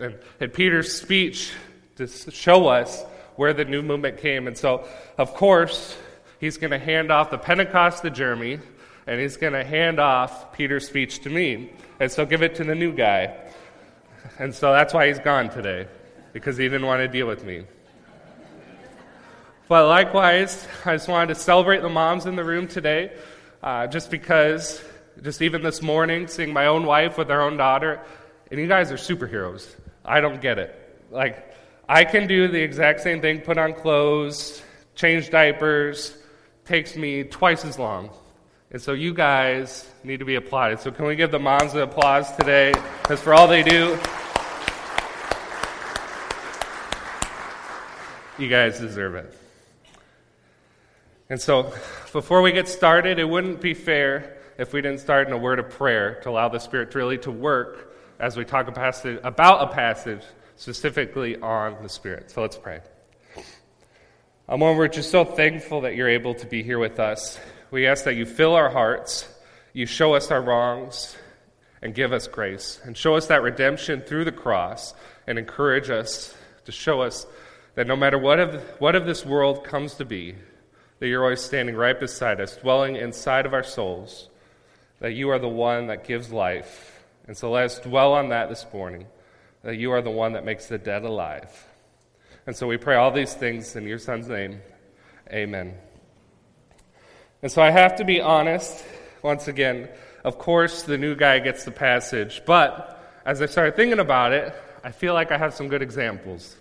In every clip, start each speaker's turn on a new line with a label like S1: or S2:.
S1: and, and Peter's speech to show us where the new movement came. And so, of course, he's going to hand off the Pentecost to Jeremy, and he's going to hand off Peter's speech to me. And so, give it to the new guy. And so that's why he's gone today, because he didn't want to deal with me. But likewise, I just wanted to celebrate the moms in the room today, uh, just because, just even this morning, seeing my own wife with her own daughter, and you guys are superheroes. I don't get it. Like, I can do the exact same thing, put on clothes, change diapers, takes me twice as long. And so you guys need to be applauded. So can we give the moms an applause today? Because for all they do, you guys deserve it. And so, before we get started, it wouldn't be fair if we didn't start in a word of prayer to allow the Spirit really to work as we talk a passage, about a passage specifically on the Spirit. So let's pray. Um, Lord, we're just so thankful that you're able to be here with us. We ask that you fill our hearts, you show us our wrongs, and give us grace, and show us that redemption through the cross, and encourage us to show us that no matter what of, what of this world comes to be, that you're always standing right beside us, dwelling inside of our souls, that you are the one that gives life. And so let us dwell on that this morning, that you are the one that makes the dead alive. And so we pray all these things in your Son's name. Amen. And so I have to be honest, once again, of course, the new guy gets the passage, but as I started thinking about it, I feel like I have some good examples.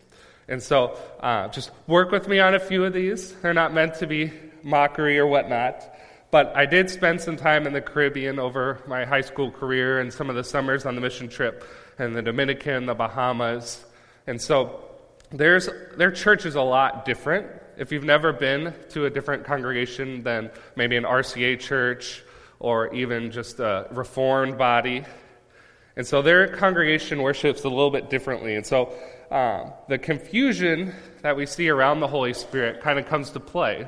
S1: And so uh, just work with me on a few of these. They're not meant to be mockery or whatnot. But I did spend some time in the Caribbean over my high school career and some of the summers on the mission trip in the Dominican, the Bahamas. And so there's, their church is a lot different. If you've never been to a different congregation than maybe an RCA church or even just a reformed body. And so their congregation worships a little bit differently. And so um, the confusion that we see around the Holy Spirit kind of comes to play.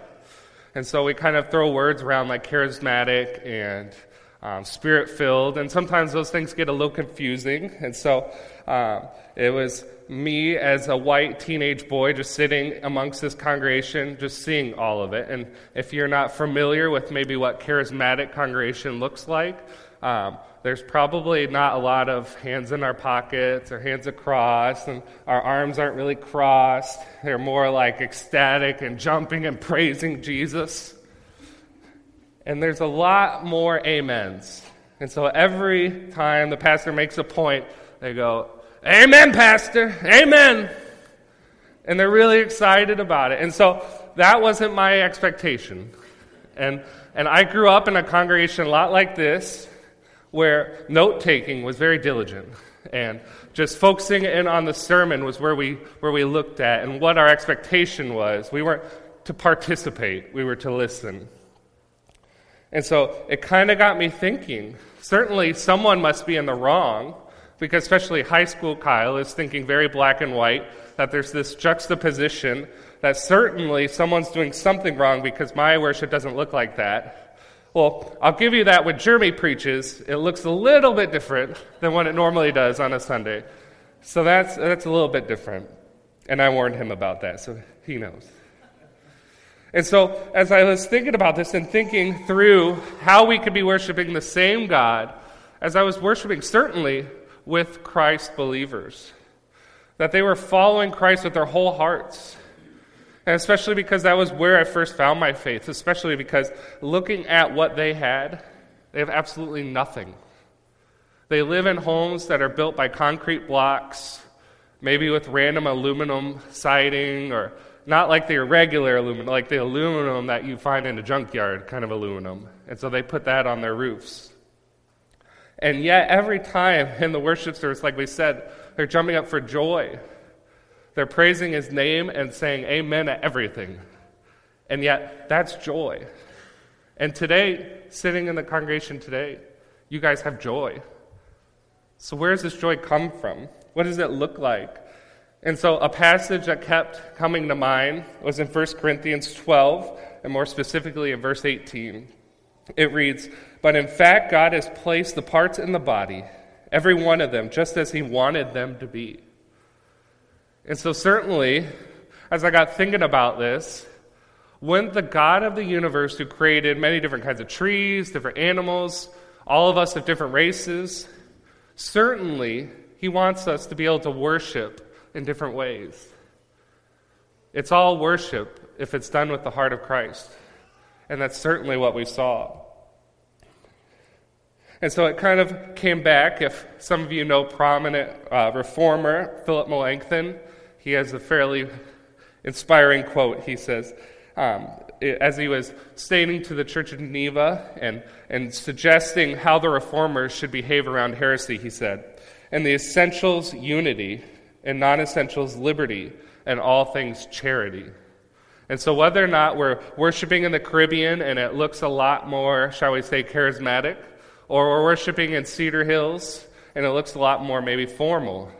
S1: And so we kind of throw words around like charismatic and um, spirit filled, and sometimes those things get a little confusing. And so um, it was me as a white teenage boy just sitting amongst this congregation, just seeing all of it. And if you're not familiar with maybe what charismatic congregation looks like, um, there's probably not a lot of hands in our pockets or hands across, and our arms aren't really crossed. They're more like ecstatic and jumping and praising Jesus. And there's a lot more amens. And so every time the pastor makes a point, they go, Amen, Pastor, Amen. And they're really excited about it. And so that wasn't my expectation. And, and I grew up in a congregation a lot like this where note taking was very diligent and just focusing in on the sermon was where we, where we looked at and what our expectation was. We weren't to participate, we were to listen. And so it kind of got me thinking certainly someone must be in the wrong because, especially high school Kyle is thinking very black and white that there's this juxtaposition that certainly someone's doing something wrong because my worship doesn't look like that. Well, I'll give you that when Jeremy preaches, it looks a little bit different than what it normally does on a Sunday. So that's, that's a little bit different. And I warned him about that, so he knows. And so, as I was thinking about this and thinking through how we could be worshiping the same God, as I was worshiping, certainly with Christ believers, that they were following Christ with their whole hearts and especially because that was where I first found my faith, especially because looking at what they had, they have absolutely nothing. They live in homes that are built by concrete blocks, maybe with random aluminum siding, or not like the regular aluminum, like the aluminum that you find in a junkyard kind of aluminum. And so they put that on their roofs. And yet, every time in the worship service, like we said, they're jumping up for joy they're praising his name and saying amen at everything. And yet, that's joy. And today, sitting in the congregation today, you guys have joy. So, where does this joy come from? What does it look like? And so, a passage that kept coming to mind was in 1 Corinthians 12, and more specifically in verse 18. It reads, But in fact, God has placed the parts in the body, every one of them, just as He wanted them to be. And so, certainly, as I got thinking about this, when the God of the universe, who created many different kinds of trees, different animals, all of us of different races, certainly he wants us to be able to worship in different ways. It's all worship if it's done with the heart of Christ. And that's certainly what we saw. And so it kind of came back. If some of you know prominent uh, reformer Philip Melanchthon, he has a fairly inspiring quote. He says, um, as he was stating to the Church of Geneva and, and suggesting how the reformers should behave around heresy, he said, and the essentials, unity, and non essentials, liberty, and all things, charity. And so, whether or not we're worshiping in the Caribbean and it looks a lot more, shall we say, charismatic, or we're worshiping in Cedar Hills and it looks a lot more maybe formal,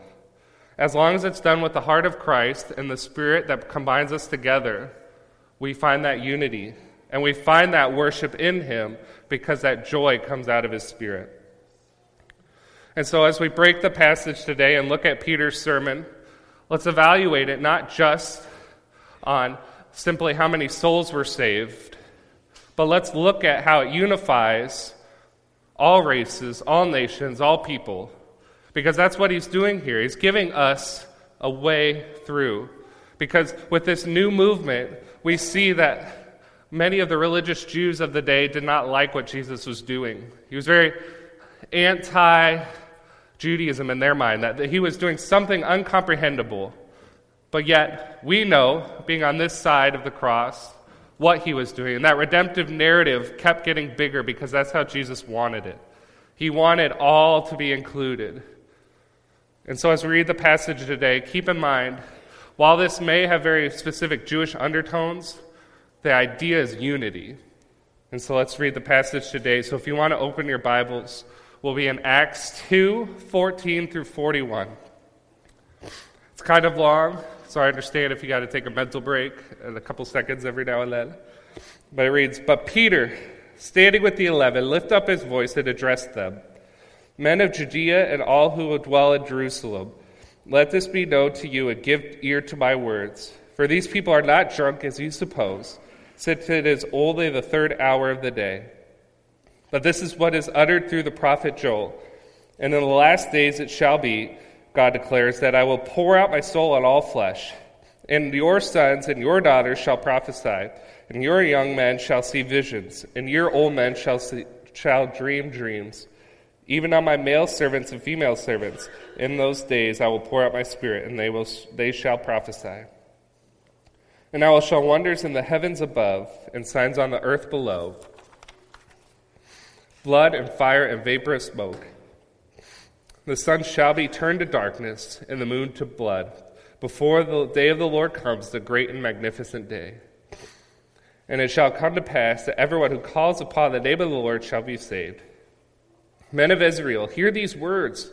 S1: as long as it's done with the heart of Christ and the Spirit that combines us together, we find that unity and we find that worship in Him because that joy comes out of His Spirit. And so, as we break the passage today and look at Peter's sermon, let's evaluate it not just on simply how many souls were saved, but let's look at how it unifies all races, all nations, all people because that's what he's doing here. He's giving us a way through. Because with this new movement, we see that many of the religious Jews of the day did not like what Jesus was doing. He was very anti Judaism in their mind, that he was doing something uncomprehendable. But yet, we know, being on this side of the cross, what he was doing. And that redemptive narrative kept getting bigger because that's how Jesus wanted it. He wanted all to be included. And so, as we read the passage today, keep in mind, while this may have very specific Jewish undertones, the idea is unity. And so, let's read the passage today. So, if you want to open your Bibles, we'll be in Acts 2 14 through 41. It's kind of long, so I understand if you got to take a mental break and a couple seconds every now and then. But it reads But Peter, standing with the eleven, lifted up his voice and addressed them. Men of Judea and all who dwell in Jerusalem, let this be known to you and give ear to my words. For these people are not drunk as you suppose, since it is only the third hour of the day. But this is what is uttered through the prophet Joel. And in the last days it shall be, God declares, that I will pour out my soul on all flesh. And your sons and your daughters shall prophesy, and your young men shall see visions, and your old men shall, see, shall dream dreams. Even on my male servants and female servants, in those days I will pour out my spirit, and they, will, they shall prophesy. And I will show wonders in the heavens above, and signs on the earth below blood and fire and vapor of smoke. The sun shall be turned to darkness, and the moon to blood, before the day of the Lord comes, the great and magnificent day. And it shall come to pass that everyone who calls upon the name of the Lord shall be saved. Men of Israel, hear these words.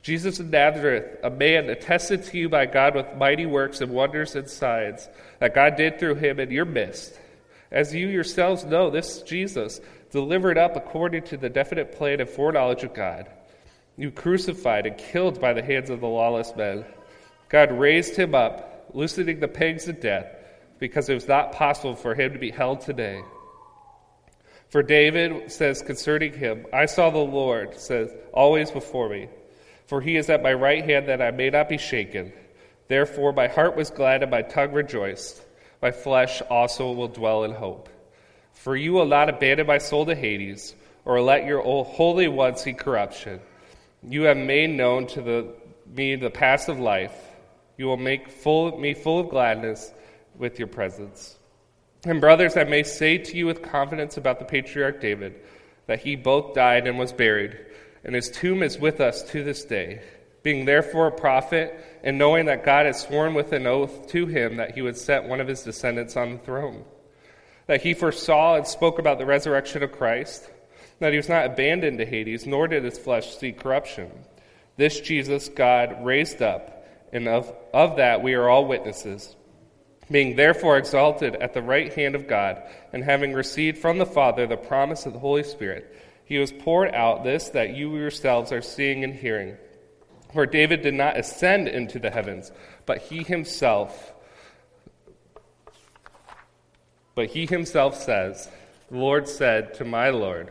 S1: Jesus of Nazareth, a man attested to you by God with mighty works and wonders and signs that God did through him in your midst. As you yourselves know, this Jesus, delivered up according to the definite plan and foreknowledge of God, you crucified and killed by the hands of the lawless men. God raised him up, loosening the pangs of death, because it was not possible for him to be held today. For David says concerning him, I saw the Lord, says, always before me. For he is at my right hand that I may not be shaken. Therefore my heart was glad and my tongue rejoiced. My flesh also will dwell in hope. For you will not abandon my soul to Hades, or let your Holy One see corruption. You have made known to the, me the path of life. You will make full, me full of gladness with your presence. And, brothers, I may say to you with confidence about the patriarch David that he both died and was buried, and his tomb is with us to this day. Being therefore a prophet, and knowing that God had sworn with an oath to him that he would set one of his descendants on the throne, that he foresaw and spoke about the resurrection of Christ, that he was not abandoned to Hades, nor did his flesh see corruption. This Jesus God raised up, and of, of that we are all witnesses being therefore exalted at the right hand of God, and having received from the Father the promise of the Holy Spirit, he was poured out this that you yourselves are seeing and hearing. For David did not ascend into the heavens, but he himself but he himself says, The Lord said to my Lord,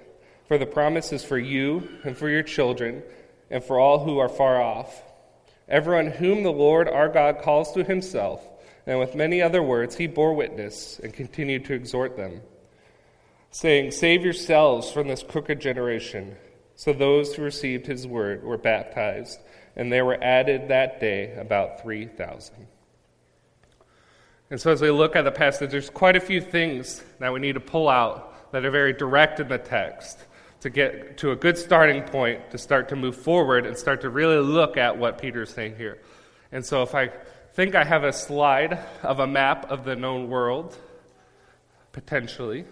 S1: For the promise is for you and for your children, and for all who are far off. Everyone whom the Lord our God calls to himself, and with many other words he bore witness and continued to exhort them, saying, Save yourselves from this crooked generation. So those who received his word were baptized and there were added that day about 3,000. And so, as we look at the passage, there's quite a few things that we need to pull out that are very direct in the text to get to a good starting point to start to move forward and start to really look at what Peter's saying here. And so, if I think I have a slide of a map of the known world, potentially.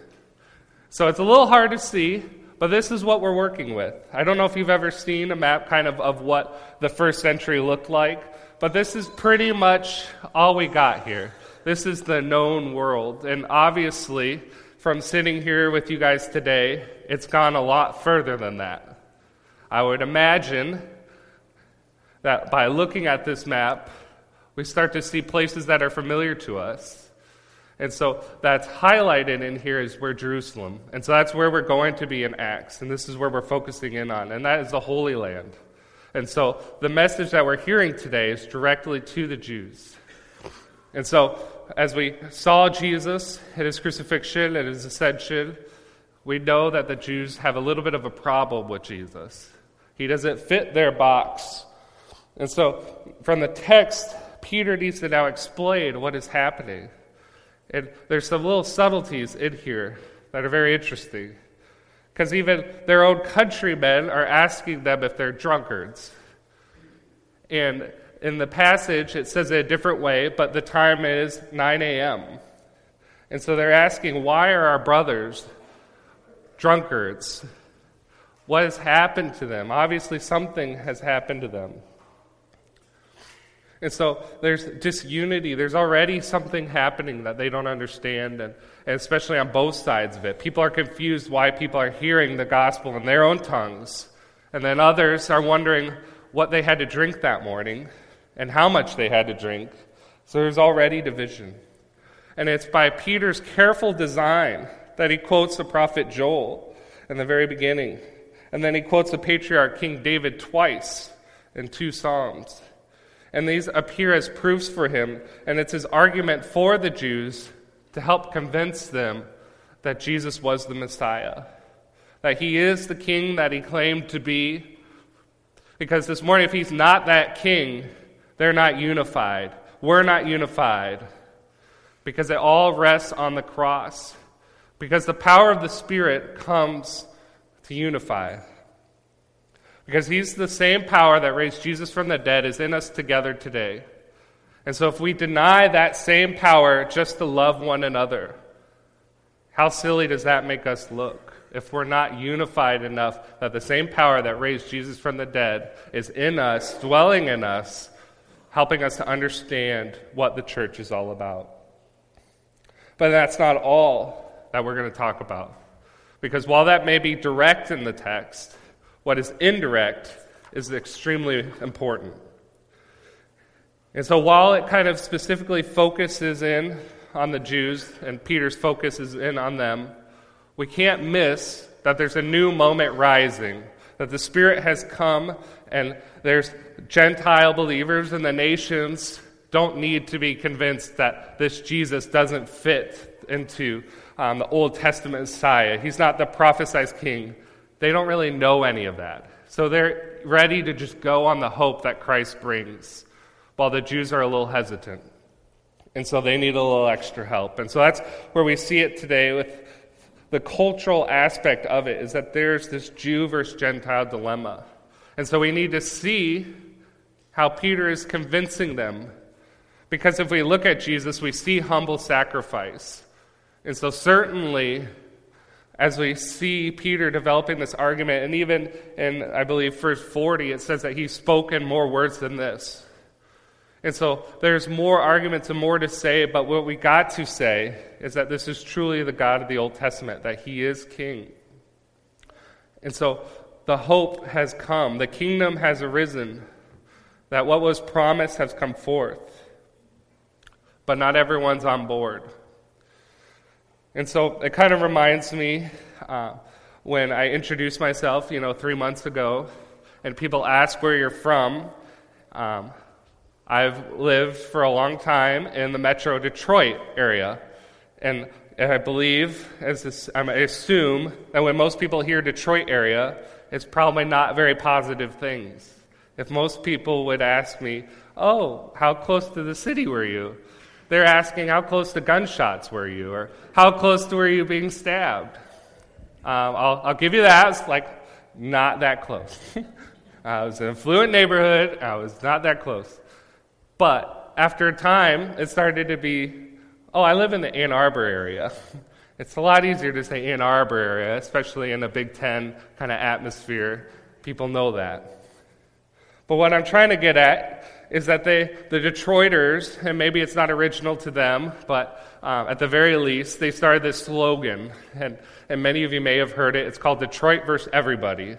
S1: So, it's a little hard to see, but this is what we're working with. I don't know if you've ever seen a map kind of of what the first century looked like, but this is pretty much all we got here. This is the known world. And obviously, from sitting here with you guys today, it's gone a lot further than that. I would imagine that by looking at this map, we start to see places that are familiar to us. And so that's highlighted in here is where Jerusalem. And so that's where we're going to be in Acts. And this is where we're focusing in on. And that is the Holy Land. And so the message that we're hearing today is directly to the Jews. And so as we saw Jesus at his crucifixion and his ascension, we know that the Jews have a little bit of a problem with Jesus. He doesn't fit their box. And so from the text, Peter needs to now explain what is happening. And there's some little subtleties in here that are very interesting. Because even their own countrymen are asking them if they're drunkards. And in the passage, it says it a different way, but the time is 9 a.m. And so they're asking, why are our brothers drunkards? What has happened to them? Obviously, something has happened to them. And so there's disunity. There's already something happening that they don't understand, and, and, especially on both sides of it. People are confused why people are hearing the gospel in their own tongues. And then others are wondering what they had to drink that morning and how much they had to drink. So there's already division. And it's by Peter's careful design that he quotes the prophet Joel in the very beginning. And then he quotes the patriarch King David twice in two Psalms. And these appear as proofs for him, and it's his argument for the Jews to help convince them that Jesus was the Messiah, that he is the king that he claimed to be. Because this morning, if he's not that king, they're not unified. We're not unified. Because it all rests on the cross. Because the power of the Spirit comes to unify. Because he's the same power that raised Jesus from the dead is in us together today. And so if we deny that same power just to love one another, how silly does that make us look? If we're not unified enough that the same power that raised Jesus from the dead is in us, dwelling in us, helping us to understand what the church is all about. But that's not all that we're going to talk about. Because while that may be direct in the text, what is indirect is extremely important. And so while it kind of specifically focuses in on the Jews and Peter's focus is in on them, we can't miss that there's a new moment rising, that the Spirit has come and there's Gentile believers in the nations don't need to be convinced that this Jesus doesn't fit into um, the Old Testament Messiah. He's not the prophesied king. They don't really know any of that. So they're ready to just go on the hope that Christ brings, while the Jews are a little hesitant. And so they need a little extra help. And so that's where we see it today with the cultural aspect of it is that there's this Jew versus Gentile dilemma. And so we need to see how Peter is convincing them. Because if we look at Jesus, we see humble sacrifice. And so, certainly, as we see Peter developing this argument, and even in, I believe, verse 40, it says that he's spoken more words than this. And so there's more arguments and more to say, but what we got to say is that this is truly the God of the Old Testament, that he is king. And so the hope has come, the kingdom has arisen, that what was promised has come forth. But not everyone's on board. And so it kind of reminds me uh, when I introduced myself, you know, three months ago, and people ask where you're from. Um, I've lived for a long time in the metro Detroit area. And I believe, as this, I assume, that when most people hear Detroit area, it's probably not very positive things. If most people would ask me, Oh, how close to the city were you? They're asking, How close to gunshots were you? Or how close to were you being stabbed? Um, I'll, I'll, give you that. It's like not that close. I was in a affluent neighborhood. I was not that close. But after a time, it started to be oh, I live in the Ann Arbor area. It's a lot easier to say Ann Arbor area, especially in a Big Ten kind of atmosphere. People know that. But what I'm trying to get at is that they, the Detroiters, and maybe it's not original to them, but um, at the very least, they started this slogan, and, and many of you may have heard it. It's called Detroit versus Everybody.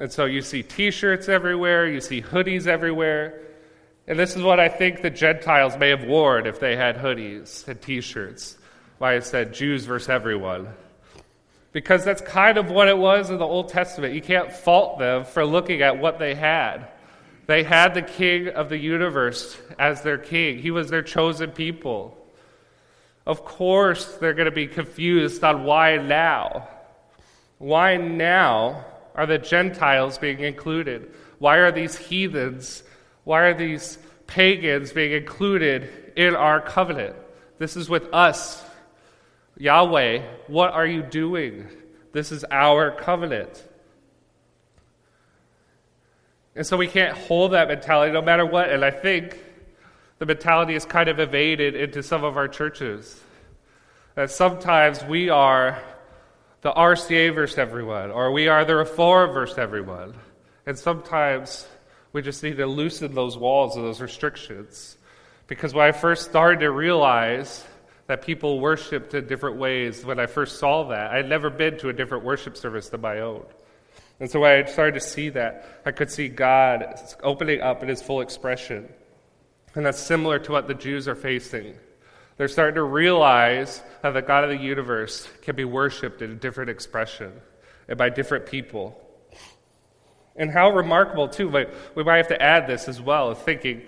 S1: And so you see t shirts everywhere, you see hoodies everywhere. And this is what I think the Gentiles may have worn if they had hoodies and t shirts. Why it said Jews versus everyone. Because that's kind of what it was in the Old Testament. You can't fault them for looking at what they had. They had the king of the universe as their king, he was their chosen people. Of course, they're going to be confused on why now. Why now are the Gentiles being included? Why are these heathens why are these pagans being included in our covenant? This is with us. Yahweh, what are you doing? This is our covenant. And so we can't hold that mentality no matter what. And I think the mentality is kind of evaded into some of our churches. That sometimes we are the RCA versus everyone, or we are the Reform versus everyone. And sometimes we just need to loosen those walls and those restrictions. Because when I first started to realize that people worshiped in different ways, when I first saw that, I had never been to a different worship service than my own. And so when I started to see that, I could see God opening up in his full expression. And that's similar to what the Jews are facing. They're starting to realize that the God of the universe can be worshiped in a different expression and by different people. And how remarkable, too, but we might have to add this as well, thinking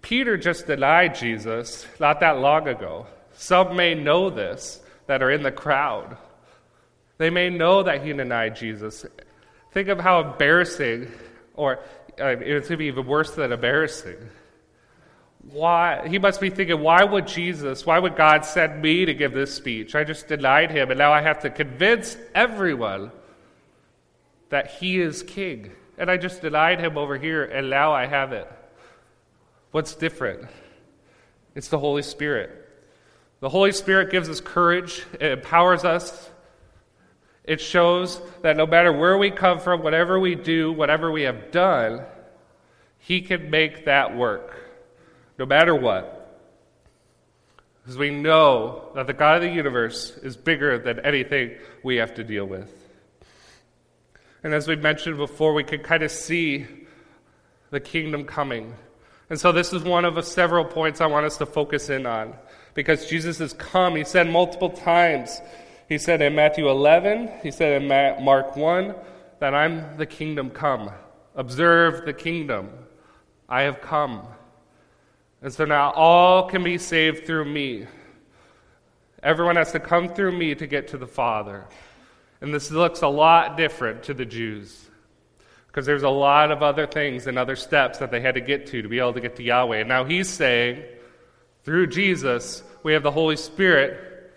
S1: Peter just denied Jesus not that long ago. Some may know this that are in the crowd. They may know that he denied Jesus. Think of how embarrassing, or it's going to be even worse than embarrassing. Why he must be thinking, why would Jesus, why would God send me to give this speech? I just denied him, and now I have to convince everyone that he is king. And I just denied him over here, and now I have it. What's different? It's the Holy Spirit. The Holy Spirit gives us courage, it empowers us. It shows that no matter where we come from, whatever we do, whatever we have done, He can make that work, no matter what. Because we know that the God of the universe is bigger than anything we have to deal with. And as we mentioned before, we can kind of see the kingdom coming. And so this is one of several points I want us to focus in on. Because Jesus has come, he said multiple times. He said in Matthew 11, he said in Mark 1, that I'm the kingdom come. Observe the kingdom. I have come. And so now all can be saved through me. Everyone has to come through me to get to the Father. And this looks a lot different to the Jews because there's a lot of other things and other steps that they had to get to to be able to get to Yahweh. And now he's saying, through Jesus, we have the Holy Spirit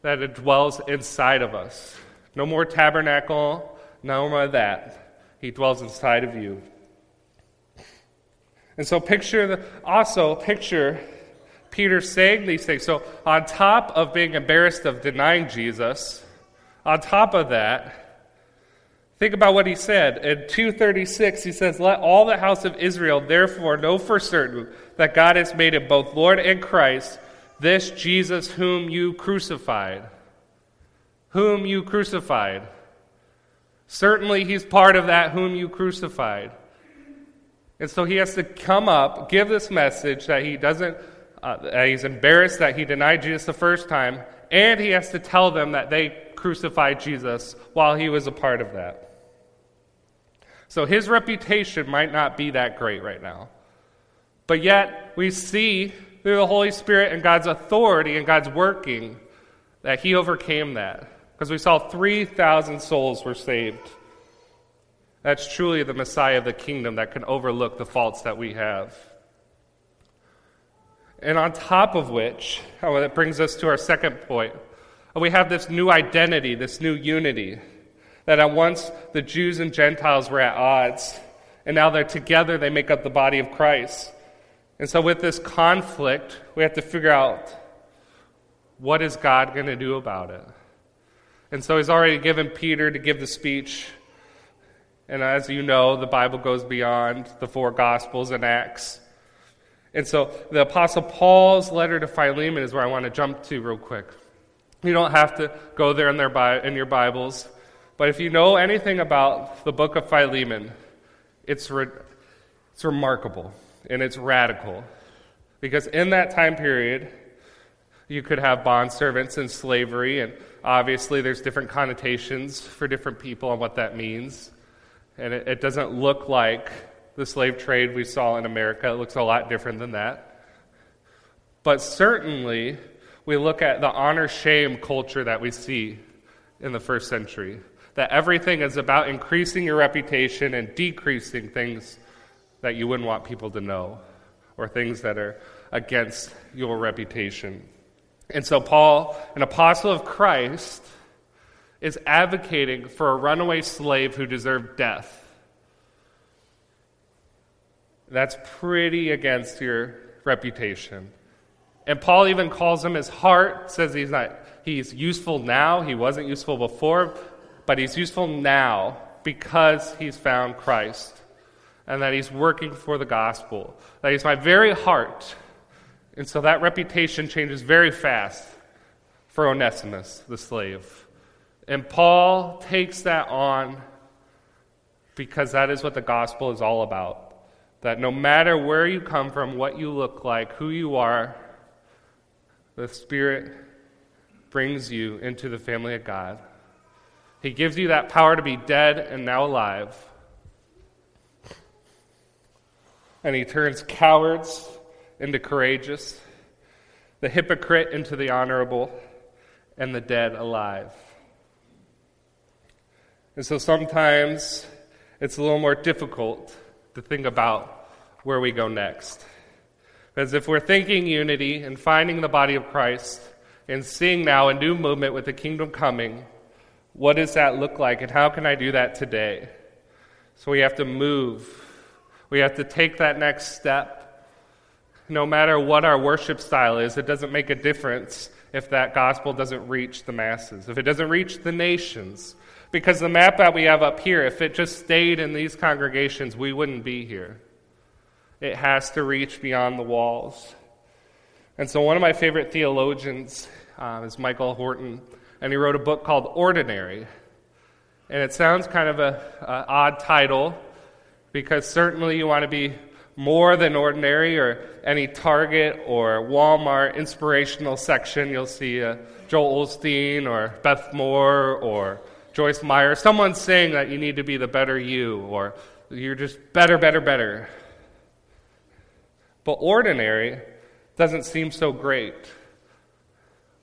S1: that it dwells inside of us. No more tabernacle, no more that. He dwells inside of you. And so picture the, also picture Peter saying these things. So on top of being embarrassed of denying Jesus, on top of that, Think about what he said. In 236, he says, Let all the house of Israel therefore know for certain that God has made him both Lord and Christ, this Jesus whom you crucified. Whom you crucified. Certainly, he's part of that whom you crucified. And so he has to come up, give this message that he doesn't, uh, that he's embarrassed that he denied Jesus the first time, and he has to tell them that they crucified Jesus while he was a part of that. So his reputation might not be that great right now. But yet, we see through the Holy Spirit and God's authority and God's working that he overcame that. Because we saw 3,000 souls were saved. That's truly the Messiah of the kingdom that can overlook the faults that we have. And on top of which, oh, that brings us to our second point. We have this new identity, this new unity that at once the Jews and Gentiles were at odds, and now they're together, they make up the body of Christ. And so, with this conflict, we have to figure out what is God going to do about it. And so, he's already given Peter to give the speech. And as you know, the Bible goes beyond the four Gospels and Acts. And so, the Apostle Paul's letter to Philemon is where I want to jump to real quick. You don't have to go there in, their, in your Bibles. But if you know anything about the book of Philemon, it's, re- it's remarkable and it's radical. Because in that time period, you could have bond servants and slavery, and obviously there's different connotations for different people on what that means. And it, it doesn't look like the slave trade we saw in America. It looks a lot different than that. But certainly, we look at the honor shame culture that we see in the first century that everything is about increasing your reputation and decreasing things that you wouldn't want people to know or things that are against your reputation. And so, Paul, an apostle of Christ, is advocating for a runaway slave who deserved death. That's pretty against your reputation. And Paul even calls him his heart, says he's not he's useful now, he wasn't useful before, but he's useful now because he's found Christ and that he's working for the gospel, that he's my very heart. And so that reputation changes very fast for Onesimus, the slave. And Paul takes that on because that is what the gospel is all about. That no matter where you come from, what you look like, who you are, the Spirit brings you into the family of God. He gives you that power to be dead and now alive. And he turns cowards into courageous, the hypocrite into the honorable, and the dead alive. And so sometimes it's a little more difficult to think about where we go next. Because if we're thinking unity and finding the body of Christ and seeing now a new movement with the kingdom coming, what does that look like, and how can I do that today? So we have to move. We have to take that next step. No matter what our worship style is, it doesn't make a difference if that gospel doesn't reach the masses, if it doesn't reach the nations. Because the map that we have up here, if it just stayed in these congregations, we wouldn't be here. It has to reach beyond the walls. And so, one of my favorite theologians uh, is Michael Horton and he wrote a book called Ordinary. And it sounds kind of an odd title because certainly you want to be more than ordinary, or any Target or Walmart inspirational section, you'll see uh, Joel Osteen or Beth Moore or Joyce Meyer, someone saying that you need to be the better you, or you're just better, better, better. But ordinary doesn't seem so great.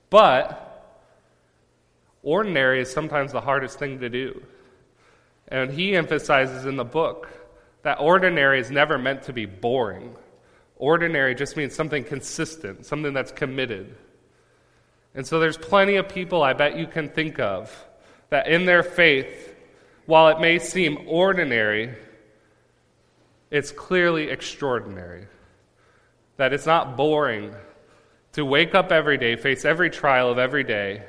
S1: But Ordinary is sometimes the hardest thing to do. And he emphasizes in the book that ordinary is never meant to be boring. Ordinary just means something consistent, something that's committed. And so there's plenty of people I bet you can think of that in their faith, while it may seem ordinary, it's clearly extraordinary. That it's not boring to wake up every day, face every trial of every day,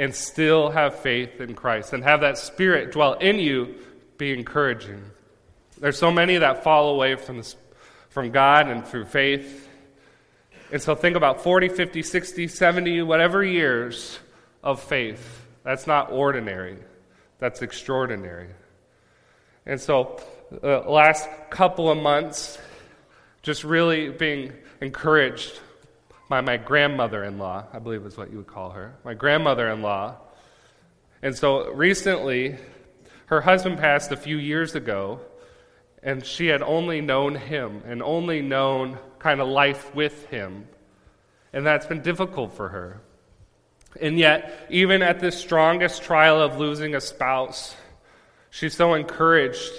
S1: and still have faith in Christ and have that spirit dwell in you, be encouraging. There's so many that fall away from, this, from God and through faith. And so think about 40, 50, 60, 70, whatever years of faith. That's not ordinary, that's extraordinary. And so, the uh, last couple of months, just really being encouraged by my grandmother in law, I believe is what you would call her, my grandmother in law. And so recently, her husband passed a few years ago, and she had only known him and only known kind of life with him. And that's been difficult for her. And yet, even at the strongest trial of losing a spouse, she's so encouraged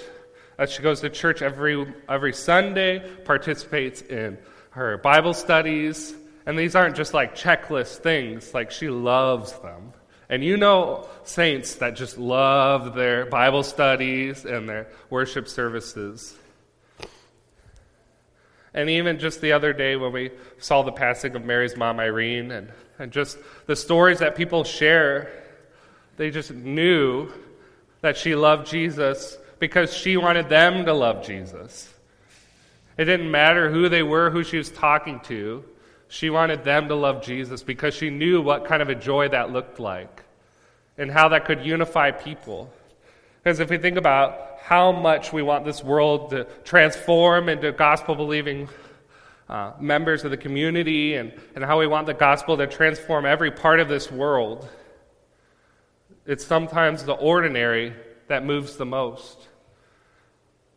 S1: that she goes to church every, every Sunday, participates in her Bible studies, and these aren't just like checklist things, like she loves them. And you know saints that just love their Bible studies and their worship services. And even just the other day when we saw the passing of Mary's mom, Irene, and, and just the stories that people share, they just knew that she loved Jesus because she wanted them to love Jesus. It didn't matter who they were, who she was talking to. She wanted them to love Jesus because she knew what kind of a joy that looked like and how that could unify people. Because if we think about how much we want this world to transform into gospel believing uh, members of the community and, and how we want the gospel to transform every part of this world, it's sometimes the ordinary that moves the most.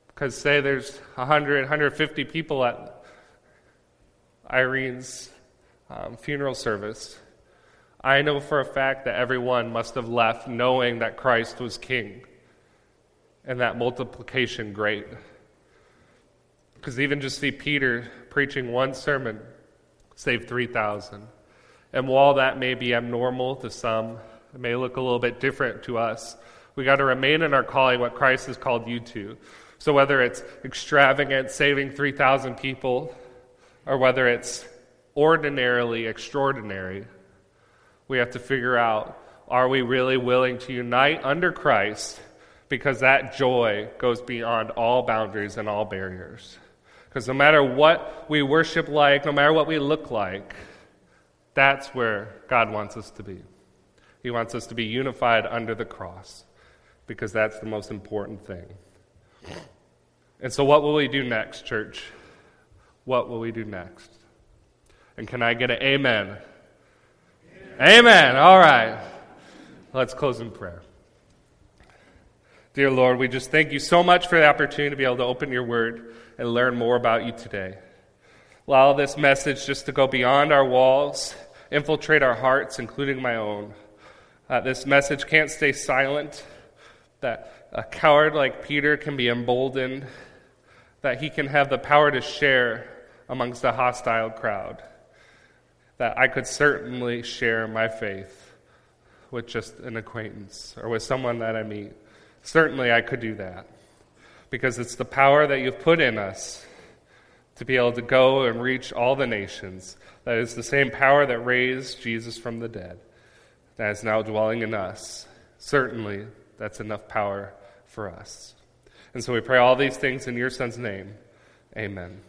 S1: Because, say, there's 100, 150 people at Irene's um, funeral service, I know for a fact that everyone must have left knowing that Christ was king and that multiplication great. Because even just see Peter preaching one sermon saved 3,000. And while that may be abnormal to some, it may look a little bit different to us, we got to remain in our calling what Christ has called you to. So whether it's extravagant, saving 3,000 people, or whether it's ordinarily extraordinary, we have to figure out are we really willing to unite under Christ because that joy goes beyond all boundaries and all barriers. Because no matter what we worship like, no matter what we look like, that's where God wants us to be. He wants us to be unified under the cross because that's the most important thing. And so, what will we do next, church? What will we do next? And can I get an amen? Amen. amen. All right. Let's close in prayer. Dear Lord, we just thank you so much for the opportunity to be able to open your word and learn more about you today. Allow this message just to go beyond our walls, infiltrate our hearts, including my own. Uh, this message can't stay silent, that a coward like Peter can be emboldened, that he can have the power to share amongst a hostile crowd that I could certainly share my faith with just an acquaintance or with someone that I meet. Certainly, I could do that because it's the power that you've put in us to be able to go and reach all the nations. That is the same power that raised Jesus from the dead that is now dwelling in us. Certainly, that's enough power for us. And so we pray all these things in your Son's name. Amen.